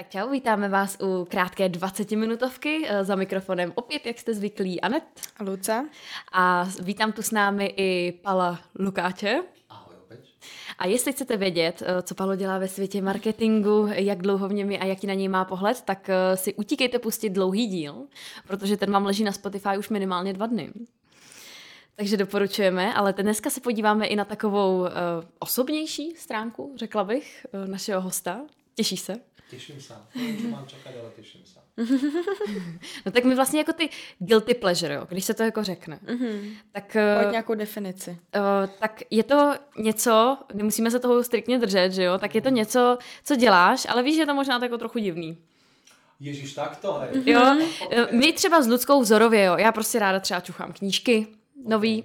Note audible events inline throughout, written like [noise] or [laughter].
Tak čau, vítáme vás u krátké 20-minutovky. Eh, Za mikrofonem opět, jak jste zvyklí, Anet. A Luce? A vítám tu s námi i Pala Lukáče. Ahoj. A jestli chcete vědět, eh, co Palo dělá ve světě marketingu, jak dlouho v něm je a jaký na něj má pohled, tak eh, si utíkejte pustit dlouhý díl, protože ten vám leží na Spotify už minimálně dva dny. Takže doporučujeme, ale dneska se podíváme i na takovou uh, osobnější stránku, řekla bych, uh, našeho hosta. Těšíš se? Teším sa. Neviem, čo mám čakať, ale teším sa. [laughs] No tak my vlastně jako ty guilty pleasure, jo, když se to jako řekne, mm-hmm. tak, Pojď uh, nějakou definici. uh, tak je to něco, nemusíme se toho striktně držet, že jo, tak je to něco, co děláš, ale víš, že je to možná tak jako trochu divný. Ježiš, takto, hej. Jo, [laughs] eh, my třeba s Ludskou vzorově, jo, já prostě ráda třeba čuchám knížky, nový,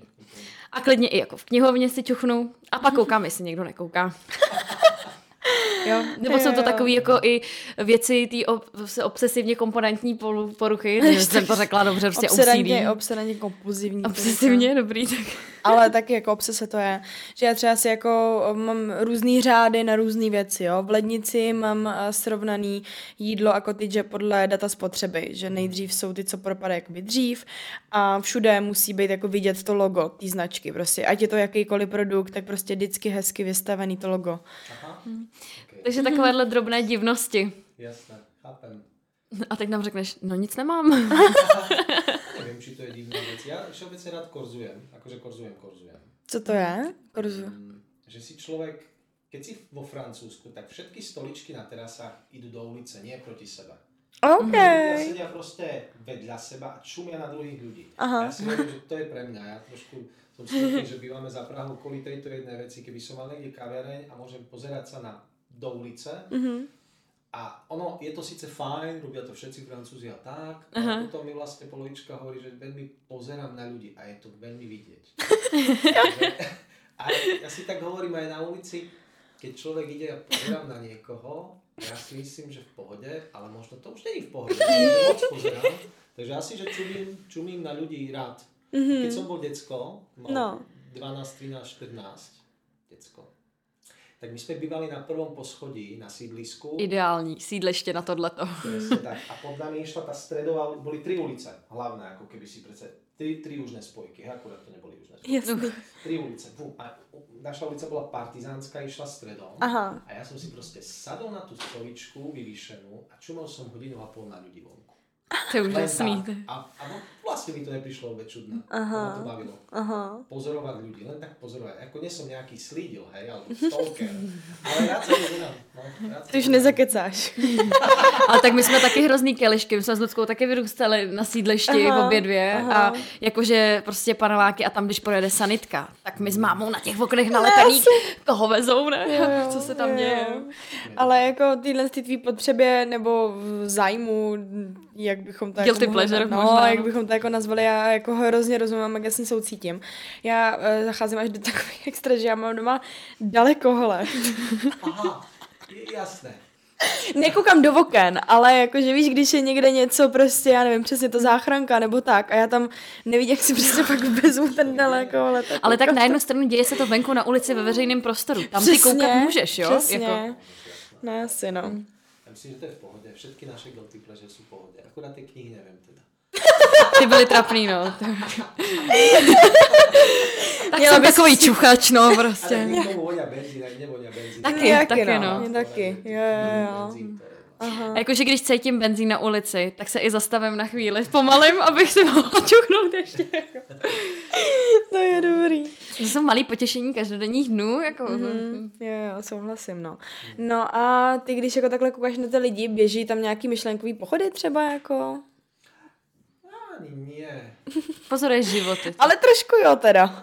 a klidně i jako v knihovně si čuchnu a pak [laughs] koukám, jestli někdo nekouká. Jo, nebo jsou to takové jako i věci té ob, obsesivně komponentní poruchy, jestli [laughs] jsem to řekla dobře, prostě. Obsedantně, obsedantně kompulzivní. Obsesivně, dobrý, tak. Ale taky jako obsese to je, že já třeba si jako mám různý řády na různé věci, jo. V lednici mám eh, srovnaný jídlo a kotyče podle data spotřeby, že nejdřív jsou ty, co propadají jakoby dřív a všude musí být jako vidět to logo té značky, prostě ať je to jakýkoliv produkt, tak prostě vždycky hezky vystavený to logo. Aha, okay. Takže takovéhle drobné divnosti. jasné, chápem. A teď nám řekneš, no nic nemám. [laughs] Neviem, či to je divná vec. Ja všeobecne rád korzujem. Akože korzujem, korzujem. Co to je? Korzu. Mm, Že si človek, keď si vo Francúzsku, tak všetky stoličky na terasách idú do ulice, nie proti sebe. OK. Ľudia sedia proste vedľa seba a čumia na druhých ľudí. Aha. Ja si hovorím, že to je pre mňa. Ja trošku som smutný, že bývame za Prahu kvôli tejto jednej veci. Keby som mal niekde kaviareň a môžem pozerať sa na, do ulice, Mhm. A ono, je to síce fajn, robia to všetci francúzi a tak, ale potom mi vlastne polovička hovorí, že veľmi pozerám na ľudí a je to veľmi vidieť. [laughs] Takže, a ja si tak hovorím aj na ulici, keď človek ide a pozerám na niekoho, ja si myslím, že v pohode, ale možno to už je v pohode, že moc pozerám. Takže asi, že čumím, čumím na ľudí rád. Keď som bol decko, mal No. 12, 13, 14, decko, tak my sme bývali na prvom poschodí na sídlisku. Ideální sídliště na tohleto. Presne tak. [laughs] A pod nami išla tá stredová, boli tri ulice hlavné, ako keby si predsa, tri, tri južné spojky, akurát to neboli južné spojky. Jasný. Tri ulice. Bum. A naša ulica bola partizánska, išla stredom. Aha. A ja som si proste sadol na tú stoličku vyvýšenú a čumal som hodinu a pol na ľudí vonku. [laughs] [laughs] To je úžasný. A, a no, vlastne mi to neprišlo vôbec čudné. Aha. Ma to bavilo. Aha. Pozorovať ľudí, len tak pozorovať. Ako nie som nejaký slídil, hej, alebo [laughs] stalker. Ale rád sa pozerám. No, rád Ty už nezakecáš. [laughs] Ale tak my jsme taky hrozný kelišky, my jsme s Ludskou taky vyrůstali na sídlišti Aha, obě dvě aha. a jakože prostě paneláky a tam, když projede sanitka, tak my s mámou na těch oknech nalepený, koho vezou, ne? Jo, Co se tam jo, děje? jo. Ale jako tyhle ty tvý potřebě nebo v zájmu, jak bychom to Guilty jako mohli- pleasure no, možná, jak no. bychom to jako nazvali, já jako hrozně rozumím, jak já s ní soucítím. Já uh, zacházím až do takových extra, že já mám doma dalekohled. Aha, jasné. Nekoukám do oken, ale jakože víš, když je někde něco prostě, já nevím, přesně to záchranka nebo tak a já tam nevidím, jak si prostě pak vezmu ten dalekohled. a Ale tak koukám. na jednu stranu děje se to venku na ulici ve veřejném prostoru. Tam ty koukat můžeš, jo? Přesně. Jako, No asi, no. Ja myslím, že to je v pohode. Všetky naše guilty pleasure sú v pohode. Akurát tie knihy neviem teda. ty byly trapný, no. [laughs] tak Měla jsem bys takový si- čuchač, no, Ale prostě. vonia benzín, benzín. Taky, Nějaký, taky, no. no. Mě taky, jo, jo, jo. Je... A jakože když cítím benzín na ulici, tak se i zastavím na chvíli, pomalím, abych si mohla čuchnout ještě. To je dobrý. To jsou malý potěšení každodenních dnů, jako... Mm, jo, jo, souhlasím, no. No a ty, když jako takhle koukáš na ty lidi, běží tam nějaký myšlenkový pochody třeba, jako? Ani nie. Pozoruješ životy. Ale trošku jo teda.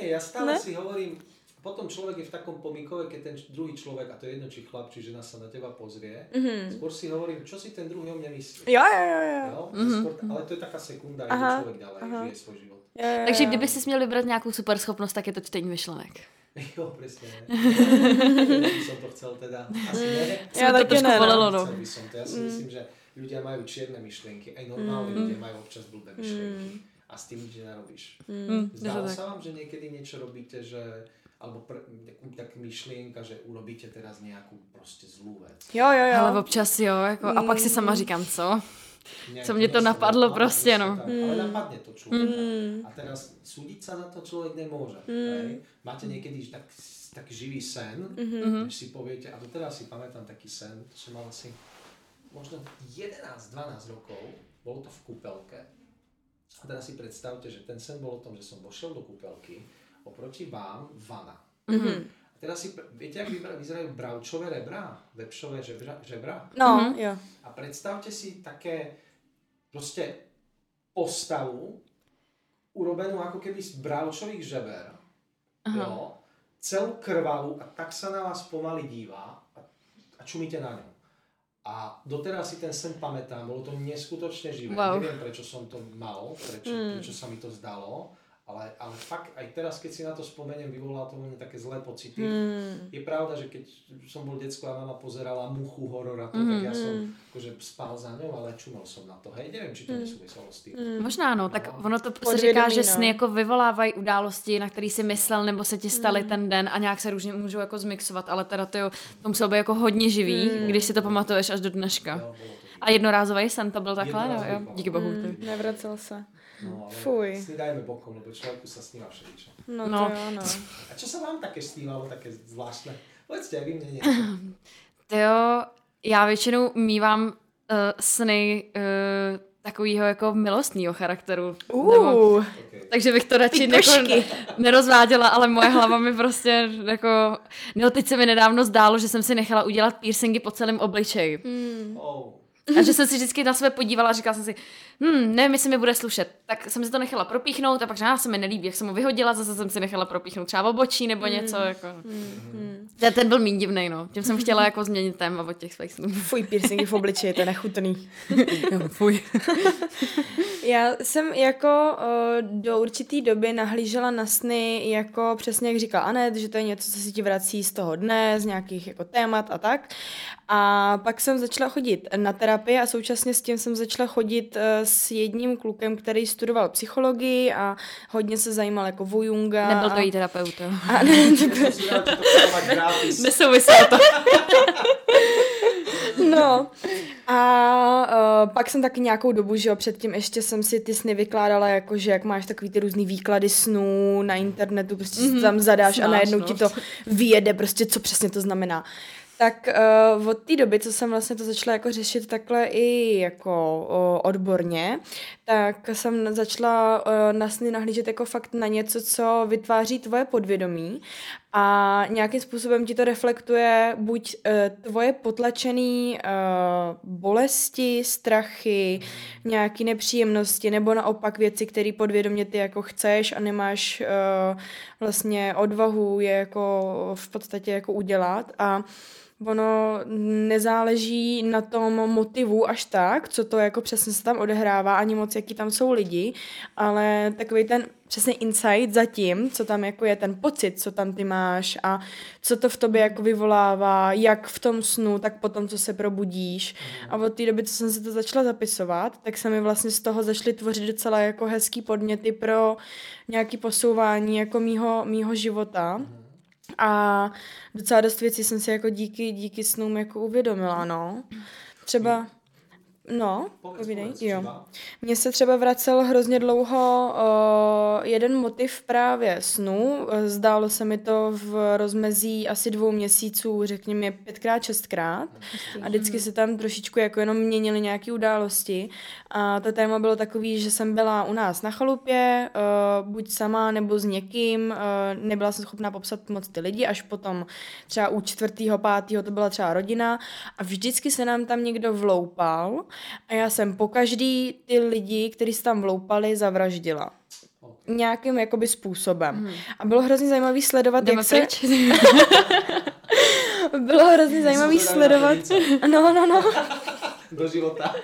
Nie, ja stále Ne? si hovorím, potom človek je v takom pomykove, keď ten druhý človek, a to je jedno, či chlap, či žena sa na teba pozrie, mm-hmm. skôr si hovorím, čo si ten druhý o mne myslí. Jo, jo, jo, jo. Jo? Mm-hmm. Skôr, ale to je taká sekunda, Aha, človek ďalej, aha. žije svoj život. jo, jo, Takže kdyby si měl vybrat nějakou super schopnost, tak je to čtení myšlenek. [laughs] Jo, presne. Ne? [laughs] by som to chcel teda. Asi ne. Já Já to taky trošku ne, no. bolelo, no. Chcel by som to. Ja si myslím, že ľudia majú čierne myšlienky. Aj normálni ľudia majú občas blbé myšlienky. A s tým nič nenarobíš. Mm, Zdalo sa vám, že niekedy niečo robíte, že alebo pr- tak myšlienka, že urobíte teraz nejakú prostě zlú vec. Jo, jo, jo. Ale občas jo, jako, a pak si sama říkám, co? Ne, Co mě to presne, napadlo napadne prostě, no. tak, Ale napadne to človeka. A teraz súdiť sa za to človek nemôže. Hej? Máte niekedy tak, tak živý sen, že si poviete, a doteraz si pamätám taký sen, to som mal asi možno 11-12 rokov, bolo to v kúpelke. A teraz si predstavte, že ten sen bol o tom, že som vošiel do kúpelky, oproti vám vana. A teraz si, viete, jak vyzerajú- bravčové rebra, vepšové žebra, žebra? No, jo. A predstavte si také proste postavu urobenú ako keby z bravčových žeber. Jo, celú krvavú a tak sa na vás pomaly dívá a, a čumíte na ňu. A doteraz si ten sen pamätám, bolo to neskutočne živé. Wow. Neviem, prečo som to mal, prečo, Mm. prečo sa mi to zdalo, ale, ale fakt aj teraz, keď si na to spomeniem, vyvolá to mne také zlé pocity. Mm. Je pravda, že keď som bol decko a mama pozerala muchu horora, to, Mhm. tak ja som akože spal za ňou, ale čumal som na to. Hej, neviem, či to nesúviselo s tým. Možná no, tak No. ono to se říká, že sny jako vyvolávají události, na který si myslel, nebo se ti Mm. staly ten den a nějak se různě můžou jako zmixovat, ale teda to, jo, to muselo být jako hodně živý, Mm. když si to pamatuješ až do dneška. Jo. A jednorázový sen to byl takhle, no, jo? Díky bohu. Mm, nevracel se. No, ale Fuj. si dajme bokom, lebo človeku sa sníva všeličo. No, No. to jo, no. A čo sa vám také snívalo, také zvláštne? Povedzte, jak mne nie. Ty jo, já většinou mývám uh, sny uh, takového jako milostného charakteru. Nebo, Uh, Okay. takže bych to radši jako nerozváděla, ale moje hlava mi prostě jako... No teď se mi nedávno zdálo, že jsem si nechala udělat piercingy po celém obličeji. mm. Oh. [laughs] A že jsem si vždycky na sebe podívala a říkala jsem si, hm, nevím, jestli mi bude slušet. Tak jsem si to nechala propíchnout a pak že se mi nelíbí, jak jsem ho vyhodila, zase jsem si nechala propíchnout třeba obočí nebo něco. Jako. Mm. Ten, ten byl méně divný, no. Tím jsem chtěla jako změnit téma od těch svých snů. Fuj, piercingy v obličeji, to je nechutný. [laughs] Jo, fuj. [laughs] Já jsem jako uh, do určitý doby nahlížela na sny jako přesně jak říkala Anet, že to je něco, co si ti vrací z toho dne, z nějakých jako témat a tak. A pak jsem začala chodit na terapii a současně s tím jsem začala chodit uh, s jedním klukem, který studoval psychologii a hodně se zajímal jako o Junga. Nebyl to a, její terapeut, jo. a ne, to. Nesouviselo to. [laughs] No. A uh, pak jsem taky nějakou dobu, že jo, předtím ještě jsem si ty sny vykládala, jako že jak máš takový ty různý výklady snů na internetu, prostě mm-hmm. si tam zadáš Snáš, a najednou no. ti to vyjede, prostě co přesně to znamená. Tak uh, od té doby, co jsem vlastně to začala jako řešit takhle i jako uh, odborně, tak jsem začala uh, na sny nahlížet jako fakt na něco, co vytváří tvoje podvědomí a nějakým způsobem ti to reflektuje buď uh, tvoje potlačený uh, bolesti, strachy, nějaké nepříjemnosti, nebo naopak věci, které podvědomě ty jako chceš a nemáš uh, vlastně odvahu je jako v podstatě jako udělat. A ono nezáleží na tom motivu až tak, co to jako přesně se tam odehrává, ani moc, jaký tam jsou lidi, ale takový ten přesně insight zatím, co tam jako je ten pocit, co tam ty máš a co to v tobě jako vyvolává, jak v tom snu, tak potom, co se probudíš. A od té doby, co jsem se to začala zapisovat, tak se mi vlastně z toho začaly tvořit docela jako hezký podněty pro nějaký posouvání jako mýho, mýho života. A docela dost věcí jsem si jako díky, díky snům jako uvědomila, no. Třeba, no, povídej, jo. Mně se třeba vracel hrozně dlouho uh, jeden motiv právě. Eh, Zdálo se mi to v rozmezí asi dvou měsíců, řekněme pětkrát, šestkrát. A vždycky se tam trošičku jako jenom měnily nějaké události. A to téma bylo takový, že jsem byla u nás na chalupě, uh, buď sama nebo s někým. Uh, nebyla jsem schopná popsat moc ty lidi, až potom třeba u čtvrtého, pátého to byla třeba rodina. A vždycky se nám tam někdo vloupal a já jsem po každý ty lidi, kteří se tam vloupali, zavraždila. Nějakým jakoby způsobem. A bylo hrozně zajímavý sledovat, Jdeme jak se... pryč? [laughs] Bylo hrozně zajímavý sledovat... No, no, no. [laughs] Do života.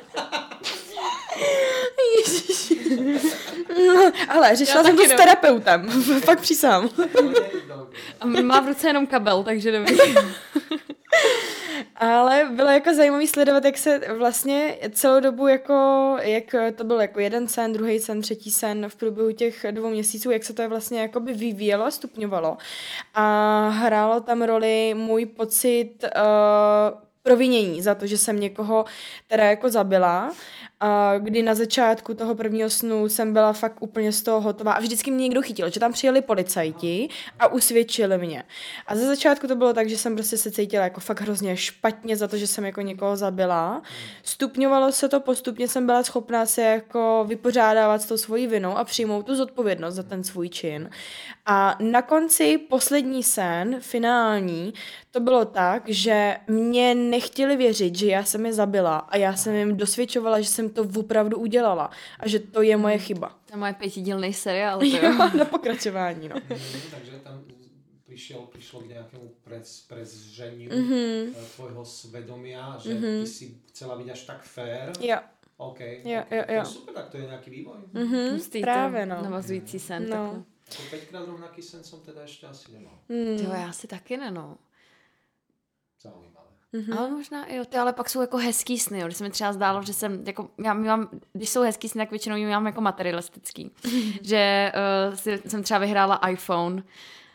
no ale řešila Já jsem to s terapeutem. [laughs] Fakt přísám. A má v ruce jenom kabel, takže dobrý. Ale bylo jako zajímavý sledovat, jak se vlastně celou dobu jako, jak to byl jako jeden sen, druhý sen, třetí sen v průběhu těch dvou měsíců, jak se to vlastně jakoby vyvíjelo, stupňovalo. A hrálo tam roli můj pocit uh, provinění za to, že jsem někoho teda jako zabila a kdy na začátku toho prvního snu jsem byla fakt úplně z toho hotová a vždycky mě někdo chytil, že tam přijeli policajti a usvědčili mě. A ze začátku to bylo tak, že jsem prostě se cítila jako fakt hrozně špatně za to, že jsem jako někoho zabila. Stupňovalo se to, postupně jsem byla schopná se jako vypořádávat s tou svojí vinou a přijmout tu zodpovědnost za ten svůj čin. A na konci poslední sen, finální, to bylo tak, že mě nechtěli věřit, že já jsem je zabila a já jsem jim dosvědčovala, že jsem to opravdu udělala a že to je moje chyba. To je moje pětidílný seriál. [laughs] Jo, na pokračování, no. [laughs] Takže tam přišel, přišlo k nějakému prez, prezření mm-hmm. tvojho svědomia, že mm-hmm. ty si chcela být až tak fair. Jo. OK. Jo, okay. jo, To je jo. super, tak to je nějaký vývoj. Mhm, Hustý, právě, to no. Navazující sen. No. takhle. Jako pětkrát rovnaký sen jsem teda ještě asi nemal. Mm. Jo, já si taky ne, no. Zaujímavé. Mhm. Ale možná jo, ty ale pak jsou jako hezký sny, jo. Když se mi třeba zdálo, že jsem, jako, já mám, když jsou hezký sny, tak většinou je mám jako materialistický. [laughs] že uh, si, jsem třeba vyhrála iPhone,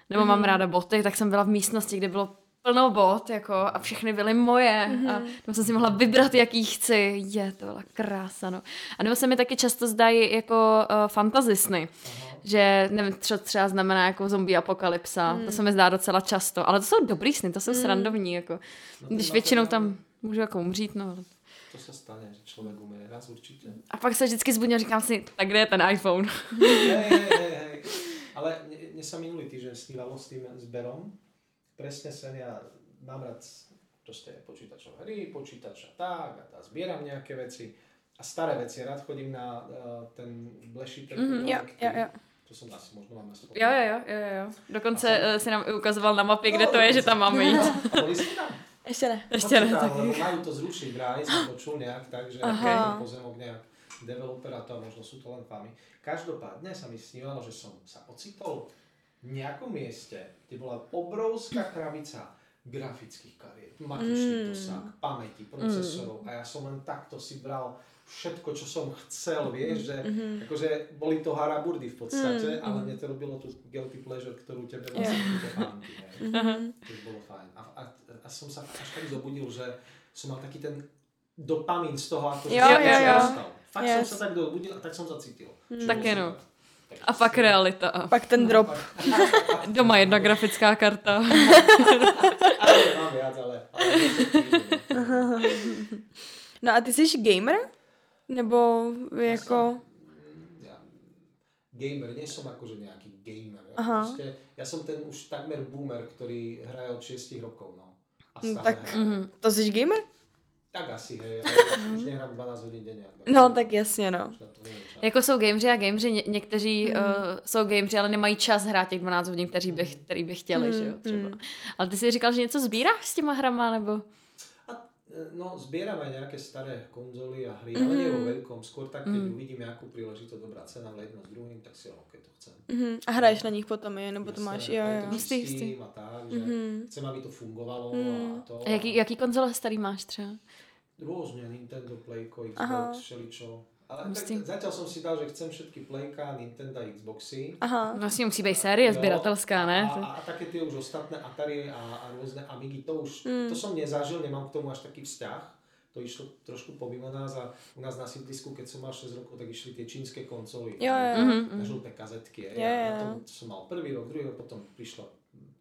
nebo mám ráda boty, tak jsem byla v místnosti, kde bylo plno bot, jako, a všechny byly moje. A tam jsem si mohla vybrat, jaký chci. Je, to byla krása, no. A nebo se mi taky často zdají jako uh, fantasy sny. Že nevím, co třeba znamená jako zombie apokalypsa. To se mi zdá docela často. Ale to jsou dobrý sny, to jsou srandovní. Jako. No Když většinou tam můžu jako umřít, no. To se stane, že člověk umře raz určitě. A pak se vždycky zbudím a říkám si, tak kde je ten iPhone? hej, hej, hej, hej. Ale mne sa minulý týždeň snívalo s tým zberom. Presne sen, ja mám rád proste počítačové hry, počítač a tak, a tá zbieram nejaké veci. A staré veci, rád chodím na uh, ten blešítek. Mhm, jo, jo, jo. To som asi možno mám na Jo, jo, jo, jo, jo. Dokonce uh, si nám ukazoval na mapě, kde No, to je, že tam máme jít. A tam? Ještě ne. Ještě ne, tak. majú to zrušiť vraj, som počul nejak tak, že Aha. ten pozemok nejak developer a to a možno sú to len famy. Každopádne sa mi snívalo, že som sa ocitol v nejakom mieste, kde bola obrovská krabica grafických kariet, matičný Mm. dosah, pamäti, procesorov a ja som len takto si bral všetko, čo som chcel, vieš, že akože boli to haraburdy v podstate, ale mne to robilo tú guilty pleasure, ktorú tebe vlastne yeah. hej. To bolo fajn. A, a, a som sa až tak zobudil, že som mal taký ten dopamín z toho, ako Jo, že jo, jo. dostal. Fakt Yes. som sa tak dobudil a tak som zacítil. Čo Tak bolo je no. A pak realita. Pak ten drop. [laughs] Doma jedna grafická karta. [laughs] Ale ale... ale je No a ty jsi gamer? Nebo jako... ja, gamer, nie som akože nejaký gamer. Ja, Aha. proste, ja som ten už takmer boomer, ktorý hraje od 6 rokov, no. A Mm, stále tak- hraje. Mhm. To jsi gamer? Tak asi, hej. ale Už nehrám 12 hodín denne. No, tak jasně, no. Jako jsou gameři a gameři, ně- někteří mm. uh, jsou gameři, ale nemají čas hrát těch 12 hodin, kteří by, který by chtěli, Mm, že jo, třeba. Ale ty jsi říkal, že něco sbíráš s těma hrama, nebo? E, no, zbieram aj nejaké staré konzoly a hry, ale nie vo veľkom. Skôr tak, keď vidím nejakú príležitosť, dobrá cena v jedno s druhým, tak si OK, to chcem. Mhm. A hraješ na nich potom je, nebo to máš, jo, jo. čistím hustý. A tak, že Mhm. chcem, aby to fungovalo Mm. a to. A jaký, jaký konzole starý máš třeba? Rôzne, Nintendo, Playko. Xbox, všeličo. Ale tak, zatiaľ som si dal, že chcem všetky Playka, Nintendo Xboxy. Aha. Vlastně musí být série Jo, sběratelská, ne? A, a, a také tie už ostatné Atari a, a rôzne Amigy, to už, Mm. to som nezažil, nemám k tomu až taký vzťah. To išlo trošku pomimo nás a u nás na sídlisku, keď som mal 6 rokov, tak išli tie čínske konzoly. Jo, jo. Mhm, Na žlté kazetky. Jo, Ja, jo, na jo. tom som mal prvý rok, druhý rok, potom prišla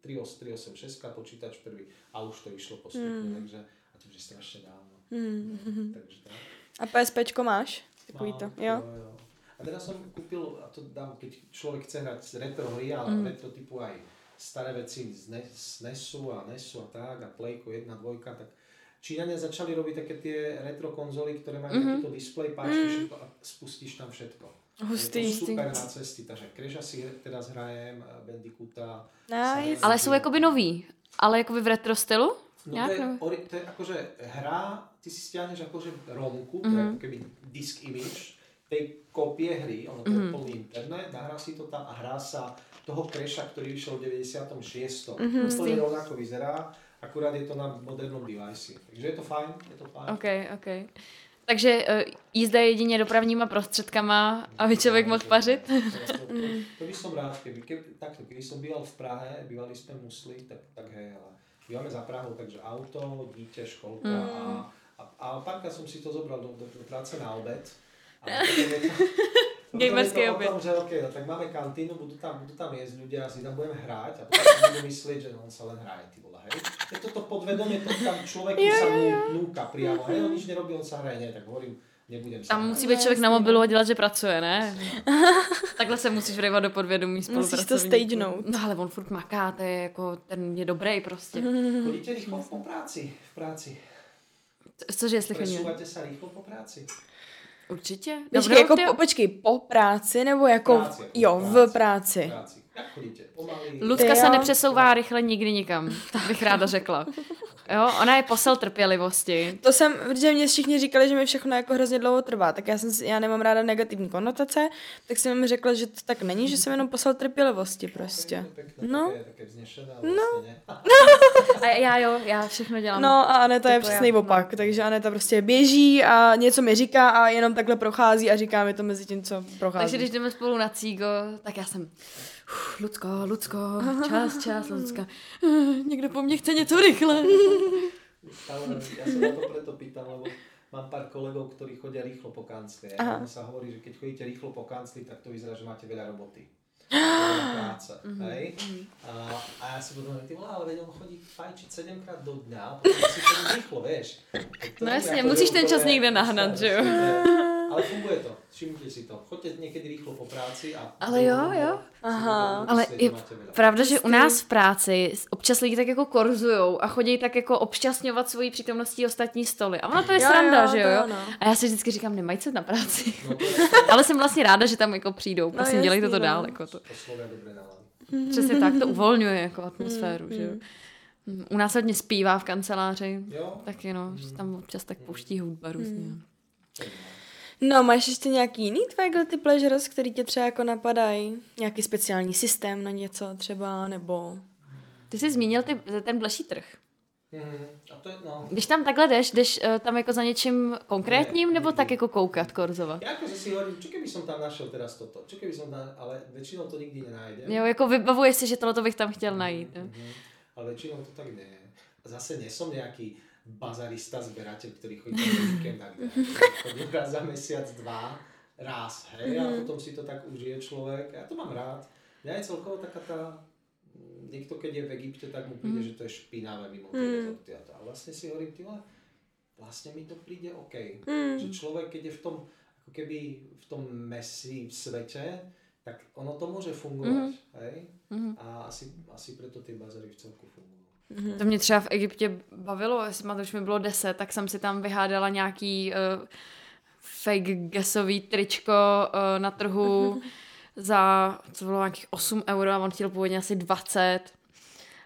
386 počítač prvý a už to išlo postupne, Mm. takže a to už je strašne dávno. Mhm. Takže tak. A PSPčko máš? Takový to, Mám, jo? jo. A teraz som kúpil, a to dám, keď človek chce hrať retro hry, ale Mm. retro typu aj staré veci z, NES, z NESu a NESu a tak, a Playko 1, 2, tak Číňania začali robiť také tie retro konzoly, ktoré majú Mhm. mm-hmm. takýto display, páčky, všetko a spustíš tam všetko. Hustý, je to super na cesty, takže Crasha si teraz hrajem, Bandicoota. Nice. Ale jsou jakoby nový. Ale jakoby v retro stylu? No Nějak, to, je, ori, to je akože hra, ty si stiahneš akože romku, mm-hmm. to je ako keby disk image tej kopie hry, ono to je Mhm. plný internet, nahrá si to tam a hrá sa toho Crasha, ktorý vyšiel v 96. Mhm. Úplne rovnako vyzerá akurát je to na modernom device. Takže je to fajn, je to fajn. OK, OK. Takže uh, jízda jedině dopravníma prostředkama, aby člověk mohl pařit? [laughs] To, to by som rád, keby, keby, takto, keby som býval v Prahe, bývali sme musli, tak, tak hej, ale bývame za Prahou, takže auto, dítě, školka mm. a, a, a párkrát som si to zobral do, do, do práce na obed. A [laughs] to, Gamerský oběd. Že okay, no, tak máme kantínu, budú tam, budú tam jesť ľudia, si tam budeme hrať a potom si budú myslieť, že on sa len hraje, ty vole, hej. Je toto podvedomie, to tam človeku sa núka priamo, hej, on nič nerobí, on sa hraje, ne, tak hovorím, nebudem Tam musí být člověk na mobilu a dělat, že pracuje, ne? [laughs] Takhle se musíš vrejvat do podvědomí Musíš to stagenout. No ale on furt maká, to je jako, ten je dobrý prostě. Chodíte rýchlo po práci, v práci. Cože, jestli chodíme? Presúvate sa rýchlo po práci? Určitě. Počkej, jako, po, počkej, po práci nebo jako, práci, jako jo, práci, v práci. práci. Jak chodíte? Pomalý. Lucka se nepřesouvá rychle nikdy nikam, [laughs] tak bych ráda řekla. Jo, ona je posel trpělivosti. To jsem, protože mě všichni říkali, že mi všechno jako hrozně dlouho trvá, tak já jsem já nemám ráda negativní konotace, tak jsem mi řekla, že to tak není, že jsem jenom posel trpělivosti prostě. No. No. A já jo, já všechno dělám. No a Aneta je přesný opak, no. takže Aneta prostě běží a něco mi říká a jenom takhle prochází a říká mi to mezi tím, co prochází. Takže když jdeme spolu na cígo, tak já jsem Lucko, Lucko, [laughs] čas, čas, Lucka. Někdo po mně chce něco rychle. [laughs] Ja sa na to preto pýtam, lebo mám pár kolegov, ktorí chodia rýchlo po kancli. A sa hovorí, že keď chodíte rýchlo po kancli, tak to vyzerá, že máte veľa roboty. [gasps] práce, mm-hmm. hej? A, a ja si budem ty ale veď on chodí fajčiť 7 krát do dňa, a potom si chodí rýchlo, vieš. No jasně, musíš ten čas někde nahnat, že jo? [laughs] Ale funguje to, všimnite si to. Choďte někdy rýchlo po práci a... Ale jo, jo. Aha. Ale je pravda, že u nás v práci občas lidi tak jako korzujou a chodí tak jako obšťastňovat svojí přítomností ostatní stoly. A ono to je jo, sranda, jo, že jo? jo? No. A já si vždycky říkám, nemají se na práci. No, [laughs] Ale jsem vlastně ráda, že tam jako přijdou. No, Prosím, no, dělejte to no. dál. Jako to. Přesně tak, to uvolňuje jako atmosféru, mm, že jo? Mm. U nás hodně zpívá v kanceláři, jo. taky no, že tam občas tak pouští hudba různě. Mm. No, máš ještě nějaký jiný tvoje guilty pleasures, který tě třeba jako napadají? Nějaký speciální systém na něco třeba, nebo... Ty jsi zmínil ty, ten bleší trh. Mm, a to je, no. Když tam takhle jdeš, jdeš uh, tam jako za něčím konkrétním, ne, nebo ne, tak jako koukat, korzovat? Já jako si hovorím, čo keby som tam našel teraz toto, čo keby som tam, ale většinou to nikdy nenájdem. Jo, jako vybavuješ si, že tohle bych tam chtěl najít. Mm-hmm. Ale většinou to tak ne. Zase nesom nějaký bazarista, zberateľ, ktorý chodí na víkend a chodí raz za mesiac, dva, raz, hej, a mhm. potom si to tak užije človek. Ja to mám rád. Mňa je celkovo taká tá, niekto keď je v Egypte, tak mu príde, mm. že to je špinavé mimo mm. A vlastne si hovorím, ty vlastne mi to príde OK. Mm. Že človek, keď je v tom, ako keby v tom mesi svete, tak ono to môže fungovať, mm. hej? Mm. A asi, asi preto tie bazary v celku fungujú. Mm-hmm. To mě třeba v Egyptě bavilo, jestli má to už mi bylo deset, tak jsem si tam vyhádala nějaký uh, fake gasový tričko uh, na trhu [laughs] za, co bylo nějakých 8 euro a on chtěl původně asi 20.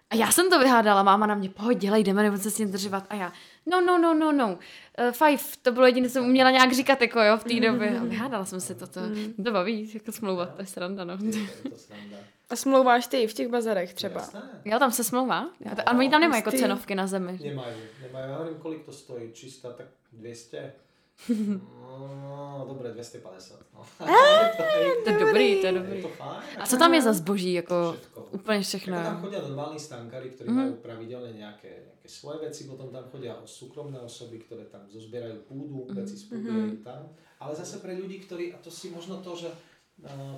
A já jsem to vyhádala, máma na mě, pojď, dělej, jdeme, nebo se s tím držovat. A já, no, no, no, no, no, uh, five, to bylo jediné, co jsem uměla nějak říkat, jako jo, v té době. [laughs] A vyhádala jsem si to, to, to baví, jako smlouva, to je sranda, no. Je to sranda. A smlouváš ty v těch bazarech třeba? Jasné. Jo, tam se smlouvá. No, a oni tam nemají jako cenovky na zemi. Nemají, nemají. Já nevím, kolik to stojí. Čistá tak 200. No, dobré, 250. No. [laughs] to je dobrý, to je dobrý. Je to fajn. A co tam je za zboží? Jako všetko. úplně všechno. Jako tam chodí normální stankary, kteří mm. mají pravidelně nějaké, nějaké svoje věci, potom tam chodí soukromé osoby, které tam zozbierají půdu, mm. věci mm. tam. Ale zase pro lidi, kteří, a to si možno to, že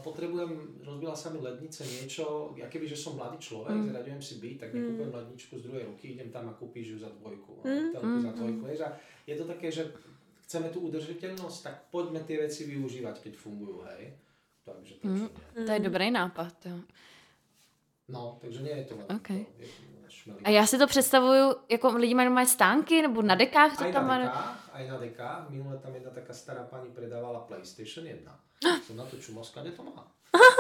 potrebujem, rozbila sa mi lednice, niečo, ja keby, že som mladý človek, mm. zaraďujem si byť, tak nekúpujem mm. ledničku z druhej ruky, idem tam a kúpiš ju za dvojku. Mm. Mm. za dvojku, mm. a je to také, že chceme tú udržiteľnosť, tak poďme tie veci využívať, keď fungujú, hej. Takže to, mm. to je dobrý nápad, jo. No, takže nie je to len okay. to, je, a já si to představuju, jako lidi mají mají stánky, nebo na dekách to aj tam na dekách, aj na dekách. Minule tam jedna taká stará pani predávala PlayStation 1. Som [gasps] na to čumovská, kde to má.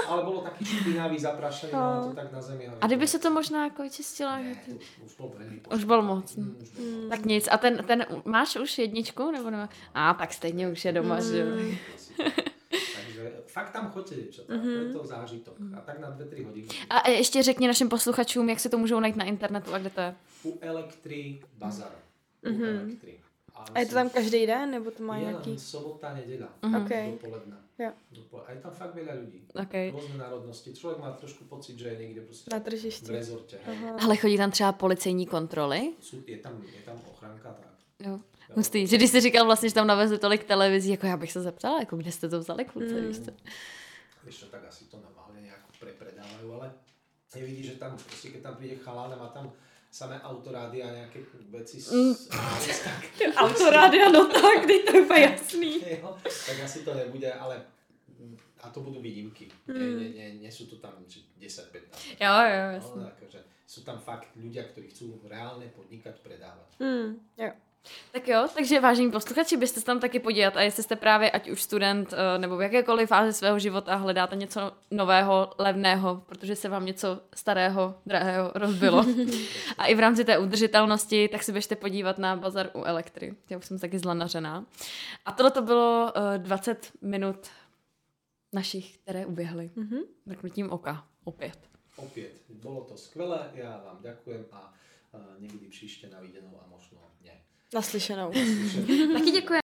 Ale bylo taky špinavý, zaprašený, [laughs] no. to tak na zemi. A kdyby se to možná jako čistila? Ne, to už bylo Už byl moc. Mm, už byl mm. Tak nic. A ten, ten, máš už jedničku? Nebo nemá? A tak stejně už je doma, mm. že jo. Fakt tam choďte, děvčata, mm-hmm. je to zážitok. A tak na 2-3 hodiny. A ještě řekni našim posluchačům, jak se to můžou najít na internetu a kde to je. U Elektry Bazar. Mm-hmm. U Elektry. A je to tam každý den, nebo to má je nějaký? Je sobota, neděla, mm-hmm. okay. dopoledne. Jo. A je tam fakt veľa ľudí. Okay. Rôzne národnosti. Člověk má trošku pocit, že je někde prostě na tržišti. v rezortě. Ale chodí tam třeba policejní kontroly? Je, tam, je tam ochranka, tak. Jo. Hustý, že když jsi říkal vlastně, že tam navezli tolik televizí, jako já bych se zeptala, jako kde jste to vzali, kluci, mm. víš co? Víš tak asi to normálně nějak prepredávají, ale nevidí, že tam, prostě keď tam přijde chalán a má tam samé autorády a nějaké věci s, mm. [laughs] autorády, no tak, teď to je úplně jasný. [laughs] jo, tak asi to nebude, ale a to budou výjimky. Mm. Ne, ne, ne, jsou to tam 10, 15. Jo, jo, jasně. No, takže jsou tam fakt ľudia, kteří chcou reálně podnikat, predávat. Mm, jo. Tak jo, takže vážení posluchači, byste se tam taky podívat a jestli jste právě ať už student eh, nebo v jakékoliv fázi svého života hledáte něco nového, levného, protože se vám něco starého, drahého rozbilo [laughs] a i v rámci té udržitelnosti, tak si běžte podívat na bazar u Elektry. Já už jsem taky zlanařená. A tohle to bylo 20 minut našich, které uběhly. Mm-hmm. Oka. Opět. Opět. Bylo to skvělé, já vám děkujem a uh, někdy příště na viděnou a možno ne. Naslyšenou. Taky děkuji.